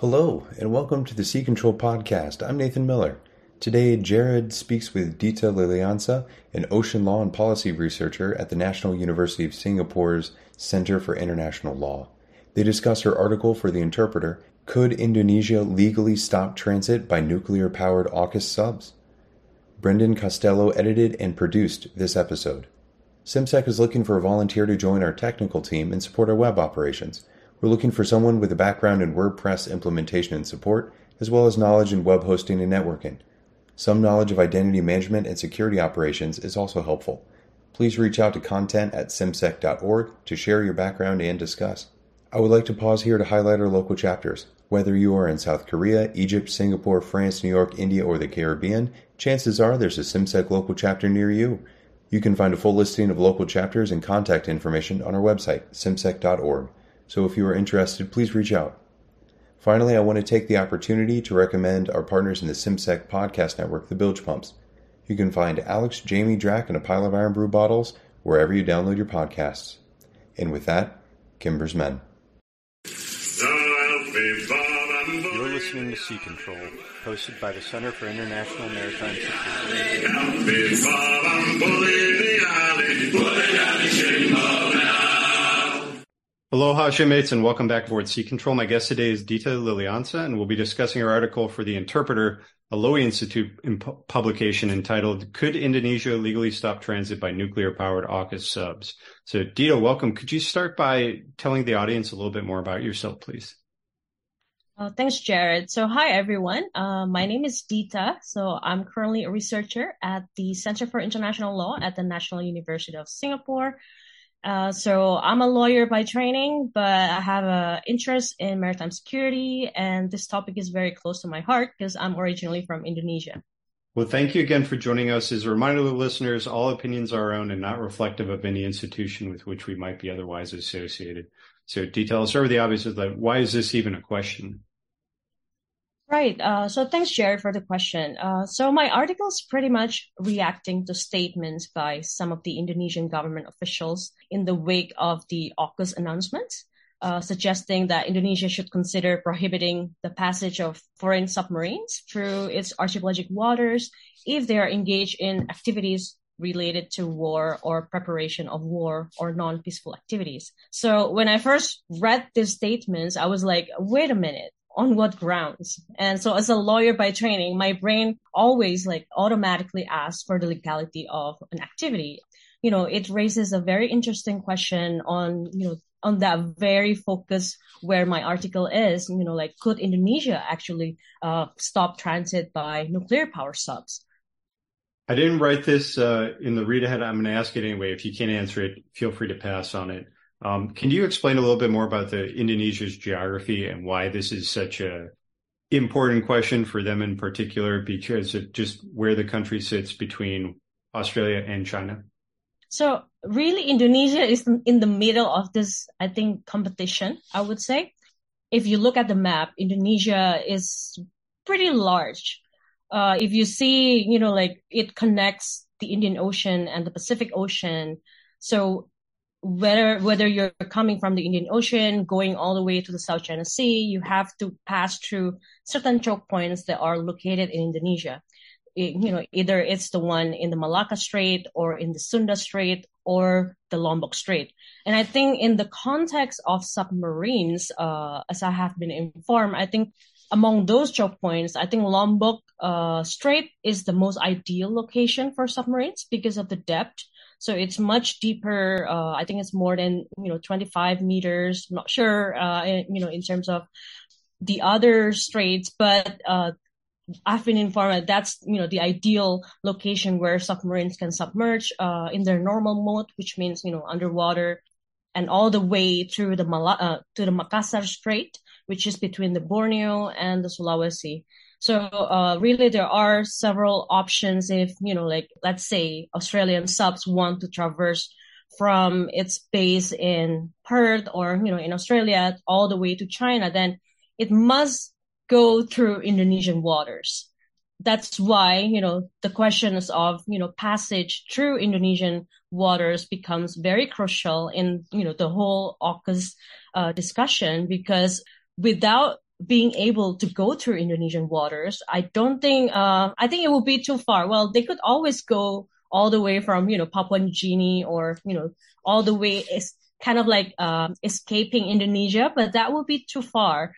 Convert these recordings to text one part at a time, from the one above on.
Hello, and welcome to the Sea Control Podcast. I'm Nathan Miller. Today, Jared speaks with Dita Liliansa, an ocean law and policy researcher at the National University of Singapore's Center for International Law. They discuss her article for The Interpreter Could Indonesia Legally Stop Transit by Nuclear Powered AUKUS Subs? Brendan Costello edited and produced this episode. CIMSEC is looking for a volunteer to join our technical team and support our web operations. We're looking for someone with a background in WordPress implementation and support, as well as knowledge in web hosting and networking. Some knowledge of identity management and security operations is also helpful. Please reach out to content at cimsec.org to share your background and discuss. I would like to pause here to highlight our local chapters. Whether you are in South Korea, Egypt, Singapore, France, New York, India, or the Caribbean, chances are there's a CIMSEC local chapter near you. You can find a full listing of local chapters and contact information on our website, cimsec.org so if you are interested, please reach out. Finally, I want to take the opportunity to recommend our partners in the CIMSEC podcast network, the Bilge Pumps. You can find Alex, Jamie, Drac, and a pile of Irn-Bru bottles wherever you download your podcasts. And with that, Kimber's Men. You're listening to Sea Control, hosted by the Center for International Maritime Security. Aloha, shipmates, and welcome back aboard Sea Control. My guest today is Dita Liliansa, and we'll be discussing her article for The Interpreter, a Lowy Institute publication entitled Could Indonesia Legally Stop Transit by Nuclear-Powered AUKUS Subs? So, Dita, welcome. Could you start by telling the audience a little bit more about yourself, please? Uh, thanks, Jared. So, hi, everyone. Uh, my name is Dita. So, I'm currently a researcher at the Center for International Law at the National University of Singapore. Uh, so I'm a lawyer by training, but I have an interest in maritime security, and this topic is very close to my heart because I'm originally from Indonesia. Well, thank you again for joining us. As a reminder to the listeners, all opinions are our own and not reflective of any institution with which we might be otherwise associated. So, details start with the obvious: that why is this even a question? Right. Uh, so thanks, Jared, for the question. Uh, so my article is pretty much reacting to statements by some of the Indonesian government officials in the wake of the AUKUS announcement, uh, suggesting that Indonesia should consider prohibiting the passage of foreign submarines through its archipelagic waters if they are engaged in activities related to war or preparation of war or non-peaceful activities. So when I first read these statements, I was like, wait a minute on what grounds? And so as a lawyer by training, my brain always like automatically asks for the legality of an activity. You know, it raises a very interesting question on, you know, on that very focus where my article is, you know, like could Indonesia actually uh, stop transit by nuclear power subs? I didn't write this uh, in the read ahead. I'm going to ask it anyway. If you can't answer it, feel free to pass on it. Um, can you explain a little bit more about the Indonesia's geography and why this is such a important question for them in particular because of just where the country sits between Australia and China? So really Indonesia is in the middle of this, I think, competition, I would say. If you look at the map, Indonesia is pretty large. Uh, if you see, you know, like it connects the Indian Ocean and the Pacific Ocean. So whether whether you're coming from the Indian Ocean, going all the way to the South China Sea, you have to pass through certain choke points that are located in Indonesia. It, you know, either it's the one in the Malacca Strait or in the Sunda Strait or the Lombok Strait. And I think in the context of submarines, uh, as I have been informed, I think among those choke points, I think Lombok uh, Strait is the most ideal location for submarines because of the depth so it's much deeper. Uh, I think it's more than, you know, 25 meters. not sure, uh, you know, in terms of the other straits, but, uh, I've been informed that that's, you know, the ideal location where submarines can submerge, uh, in their normal mode, which means, you know, underwater and all the way through the Mala- uh, to the Makassar Strait, which is between the Borneo and the Sulawesi. So uh, really, there are several options if you know, like let's say Australian subs want to traverse from its base in Perth or you know in Australia all the way to China, then it must go through Indonesian waters. That's why you know the questions of you know passage through Indonesian waters becomes very crucial in you know the whole AUKUS uh, discussion because without being able to go through Indonesian waters, I don't think, uh, I think it would be too far. Well, they could always go all the way from, you know, Papua New Guinea or, you know, all the way is kind of like, uh, escaping Indonesia, but that would be too far.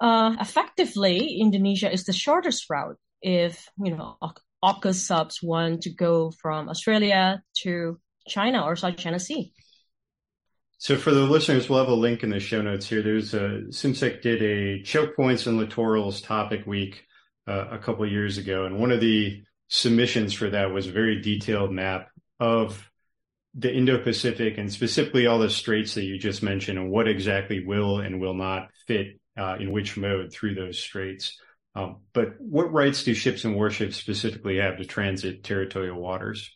Uh, effectively, Indonesia is the shortest route if, you know, AUKUS subs want to go from Australia to China or South China Sea. So for the listeners, we'll have a link in the show notes here. There's a CIMSEC did a choke points and littorals topic week uh, a couple years ago, and one of the submissions for that was a very detailed map of the Indo-Pacific and specifically all the straits that you just mentioned and what exactly will and will not fit uh, in which mode through those straits. Um, but what rights do ships and warships specifically have to transit territorial waters?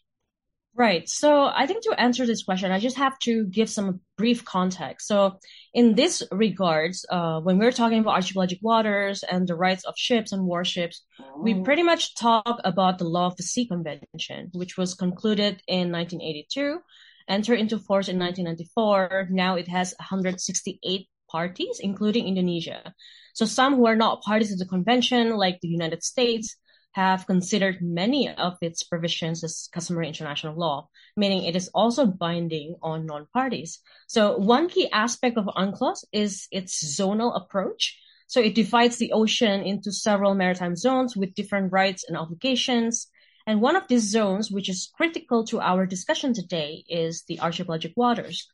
Right. So I think to answer this question, I just have to give some brief context. So in this regards, uh, when we're talking about archipelagic waters and the rights of ships and warships, we mm. pretty much talk about the Law of the Sea Convention, which was concluded in 1982, entered into force in 1994. Now it has 168 parties, including Indonesia. So some who are not parties to the convention, like the United States, have considered many of its provisions as customary international law, meaning it is also binding on non-parties. So one key aspect of UNCLOS is its zonal approach. So it divides the ocean into several maritime zones with different rights and obligations. And one of these zones, which is critical to our discussion today, is the archipelagic waters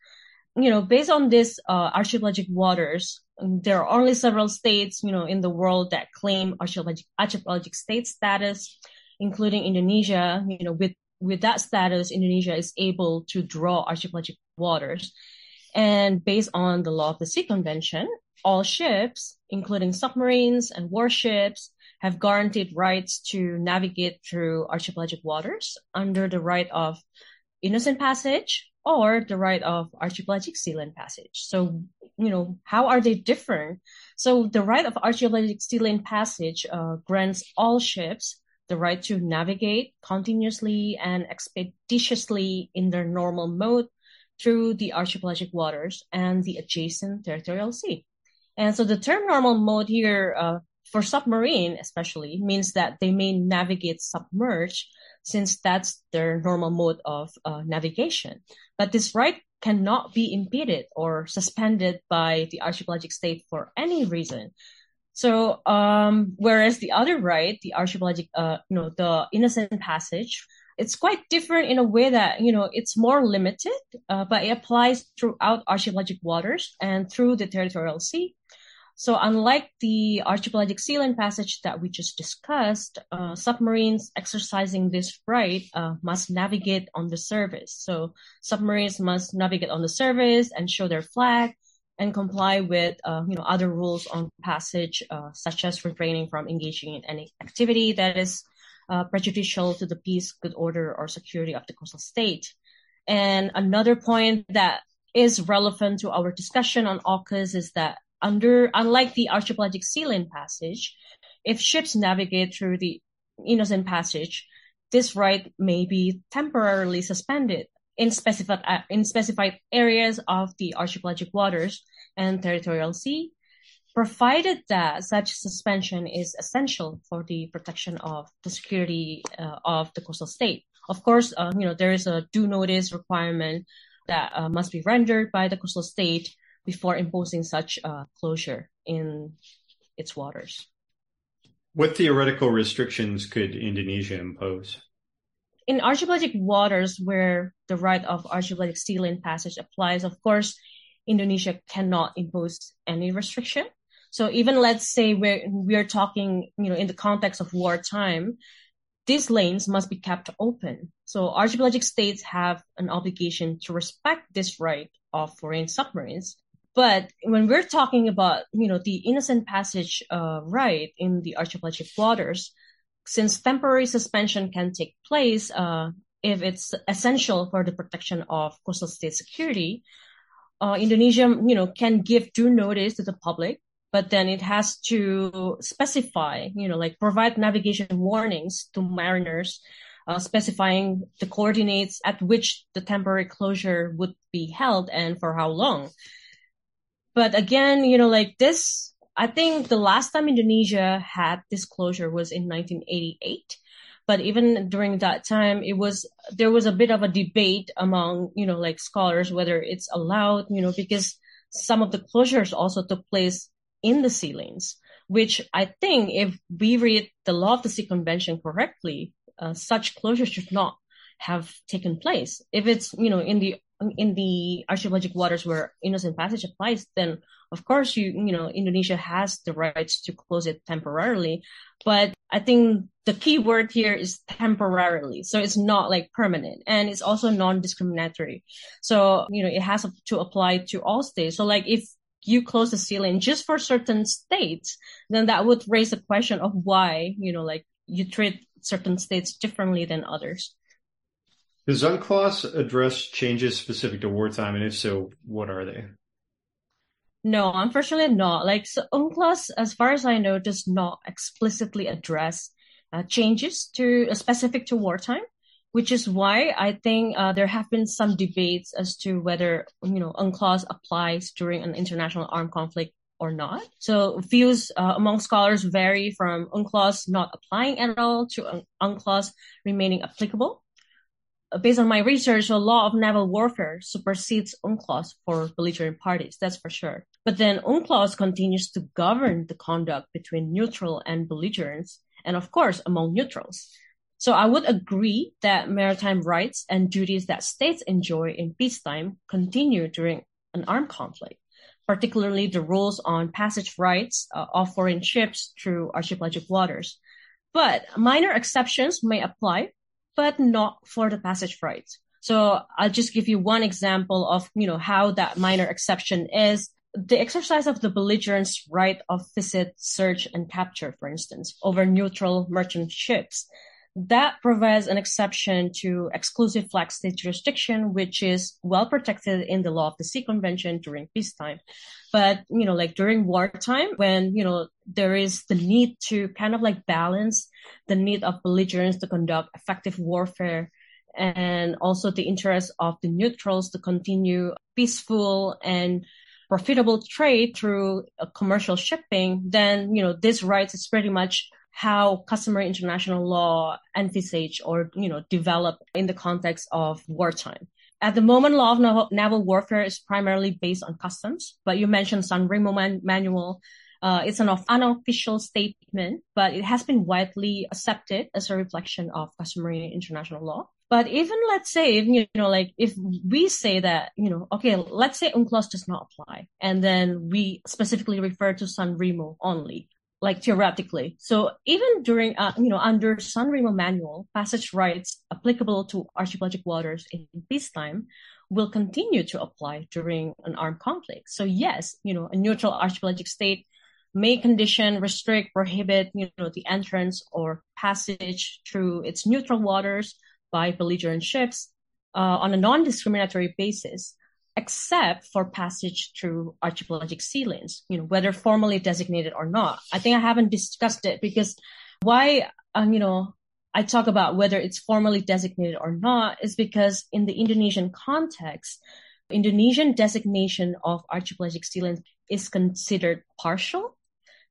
you know, based on this uh, archipelagic waters, there are only several states, you know, in the world that claim archipelagic, state status, including Indonesia. You know, with with that status, Indonesia is able to draw archipelagic waters. And based on the Law of the Sea Convention, all ships, including submarines and warships, have guaranteed rights to navigate through archipelagic waters under the right of innocent passage, or the right of archipelagic sea lane passage. So, you know, how are they different? So the right of archipelagic sea lane passage uh, grants all ships the right to navigate continuously and expeditiously in their normal mode through the archipelagic waters and the adjacent territorial sea. And so the term normal mode here uh, for submarine especially means that they may navigate submerged since that's their normal mode of uh, navigation. But this right cannot be impeded or suspended by the archipelagic state for any reason. So, um, whereas the other right, the archipelagic, uh, you know, the innocent passage, it's quite different in a way that, you know, it's more limited, uh, but it applies throughout archipelagic waters and through the territorial sea. So unlike the archipelagic sea lane passage that we just discussed, uh, submarines exercising this right uh, must navigate on the surface. So submarines must navigate on the surface and show their flag and comply with uh, you know other rules on passage, uh, such as refraining from engaging in any activity that is uh, prejudicial to the peace, good order, or security of the coastal state. And another point that is relevant to our discussion on AUKUS is that under, unlike the archipelagic sea passage, if ships navigate through the innocent passage, this right may be temporarily suspended in specified, uh, in specified areas of the archipelagic waters and territorial sea, provided that such suspension is essential for the protection of the security uh, of the coastal state. Of course, uh, you know, there is a due notice requirement that uh, must be rendered by the coastal state before imposing such a closure in its waters. What theoretical restrictions could Indonesia impose? In archipelagic waters where the right of archipelagic sea lane passage applies, of course, Indonesia cannot impose any restriction. So even let's say we're we're talking, you know, in the context of wartime, these lanes must be kept open. So archipelagic states have an obligation to respect this right of foreign submarines but when we're talking about, you know, the innocent passage uh, right in the archipelagic waters, since temporary suspension can take place uh, if it's essential for the protection of coastal state security, uh, Indonesia, you know, can give due notice to the public, but then it has to specify, you know, like provide navigation warnings to mariners, uh, specifying the coordinates at which the temporary closure would be held and for how long but again, you know, like this, I think the last time Indonesia had this closure was in 1988. But even during that time, it was there was a bit of a debate among you know like scholars whether it's allowed, you know, because some of the closures also took place in the sea lanes, which I think if we read the law of the sea convention correctly, uh, such closures should not have taken place. If it's you know in the in the archipelagic waters where innocent passage applies, then of course you you know Indonesia has the rights to close it temporarily. But I think the key word here is temporarily. So it's not like permanent and it's also non-discriminatory. So, you know, it has to apply to all states. So like if you close the sea lane just for certain states, then that would raise the question of why, you know, like you treat certain states differently than others. Does UNCLOS address changes specific to wartime? And if so, what are they? No, unfortunately not. Like so UNCLOS, as far as I know, does not explicitly address uh, changes to uh, specific to wartime, which is why I think uh, there have been some debates as to whether you know UNCLOS applies during an international armed conflict or not. So views uh, among scholars vary from UNCLOS not applying at all to UNCLOS remaining applicable based on my research, the law of naval warfare supersedes UNCLOS for belligerent parties, that's for sure. But then UNCLOS continues to govern the conduct between neutral and belligerents, and of course, among neutrals. So I would agree that maritime rights and duties that states enjoy in peacetime continue during an armed conflict, particularly the rules on passage rights uh, of foreign ships through archipelagic waters. But minor exceptions may apply but not for the passage rights. So I'll just give you one example of, you know, how that minor exception is the exercise of the belligerent's right of visit, search, and capture, for instance, over neutral merchant ships. That provides an exception to exclusive flag state jurisdiction, which is well protected in the law of the sea convention during peacetime. But, you know, like during wartime, when, you know, there is the need to kind of like balance the need of belligerents to conduct effective warfare and also the interest of the neutrals to continue peaceful and profitable trade through uh, commercial shipping, then, you know, this rights is pretty much how customary international law envisage or, you know, develop in the context of wartime. At the moment, law of naval warfare is primarily based on customs, but you mentioned San Remo man- manual. Uh, it's an unofficial statement, but it has been widely accepted as a reflection of customary international law. But even let's say, if, you know, like if we say that, you know, okay, let's say UNCLOS does not apply, and then we specifically refer to San Remo only like theoretically. So even during, uh, you know, under San Remo manual, passage rights applicable to archipelagic waters in peacetime will continue to apply during an armed conflict. So yes, you know, a neutral archipelagic state may condition, restrict, prohibit, you know, the entrance or passage through its neutral waters by belligerent ships uh, on a non-discriminatory basis except for passage through archipelagic sea lanes, you know, whether formally designated or not. I think I haven't discussed it because why, um, you know, I talk about whether it's formally designated or not is because in the Indonesian context, Indonesian designation of archipelagic sea lanes is considered partial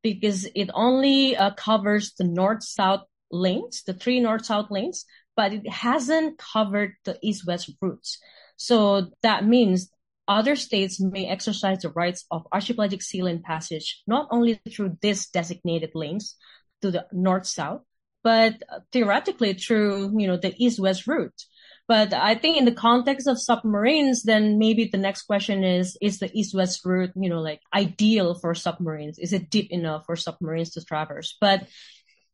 because it only uh, covers the north-south lanes, the three north-south lanes, but it hasn't covered the east-west routes. So that means other states may exercise the rights of archipelagic sea lane passage not only through this designated lanes to the north-south, but theoretically through, you know, the east-west route. But I think in the context of submarines, then maybe the next question is, is the east-west route, you know, like ideal for submarines? Is it deep enough for submarines to traverse? But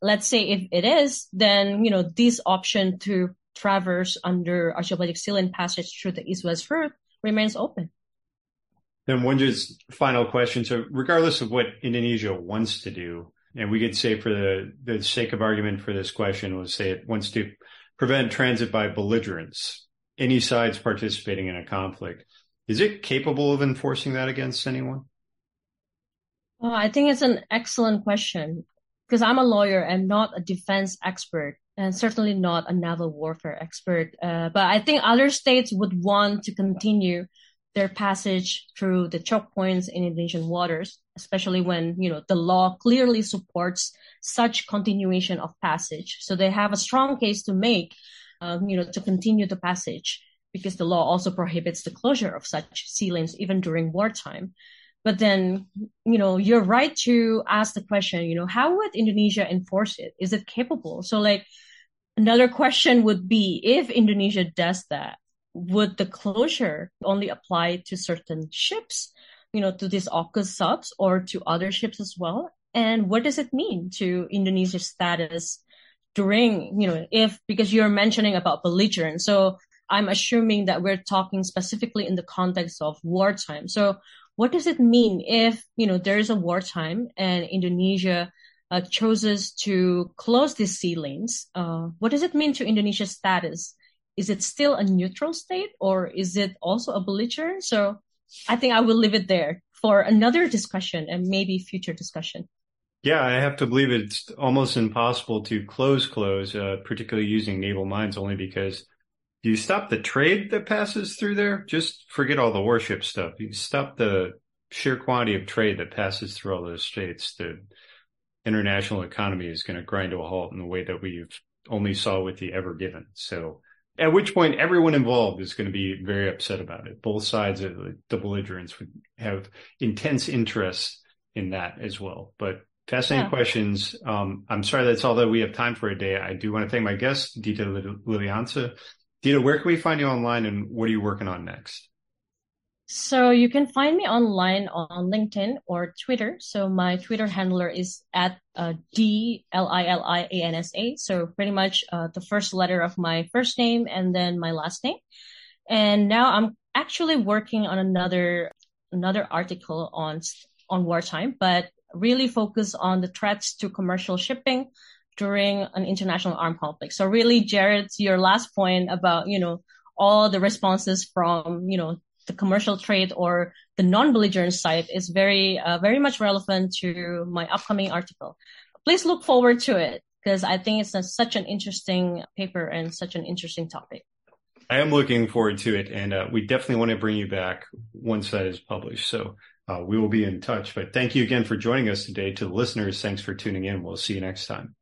let's say if it is, then, you know, this option to traverse under archipelagic sea lane passage through the east-west route remains open. Then one just final question. So regardless of what Indonesia wants to do, and we could say for the, the sake of argument for this question, we'll say it wants to prevent transit by belligerents, any sides participating in a conflict. Is it capable of enforcing that against anyone? Well, I think it's an excellent question because I'm a lawyer and not a defense expert and certainly not a naval warfare expert. Uh, but I think other states would want to continue their passage through the choke points in Indonesian waters, especially when, you know, the law clearly supports such continuation of passage. So they have a strong case to make, um, you know, to continue the passage because the law also prohibits the closure of such sea lanes even during wartime. But then, you know, you're right to ask the question, you know, how would Indonesia enforce it? Is it capable? So like another question would be if Indonesia does that, would the closure only apply to certain ships, you know, to these AUKUS subs or to other ships as well? And what does it mean to Indonesia's status during, you know, if, because you're mentioning about belligerent. So I'm assuming that we're talking specifically in the context of wartime. So what does it mean if, you know, there is a wartime and Indonesia uh, chooses to close these sea lanes? Uh, what does it mean to Indonesia's status is it still a neutral state or is it also a belligerent? So I think I will leave it there for another discussion and maybe future discussion. Yeah, I have to believe it's almost impossible to close close, uh, particularly using naval mines, only because you stop the trade that passes through there, just forget all the warship stuff. You stop the sheer quantity of trade that passes through all those states. The international economy is going to grind to a halt in the way that we've only saw with the Ever Given. So at which point everyone involved is going to be very upset about it. Both sides of the belligerents would have intense interest in that as well. But fascinating yeah. questions. Um, I'm sorry that's all that we have time for today. I do want to thank my guest, Dita Liliansa. Dita, where can we find you online and what are you working on next? So you can find me online on LinkedIn or Twitter. So my Twitter handler is at uh, D L I L I A N S A. So pretty much uh, the first letter of my first name and then my last name. And now I'm actually working on another another article on on wartime, but really focus on the threats to commercial shipping during an international armed conflict. So really, Jared, your last point about you know all the responses from you know the commercial trade or the non-belligerent side is very, uh, very much relevant to my upcoming article. Please look forward to it because I think it's a, such an interesting paper and such an interesting topic. I am looking forward to it, and uh, we definitely want to bring you back once that is published. So uh, we will be in touch. But thank you again for joining us today. To the listeners, thanks for tuning in. We'll see you next time.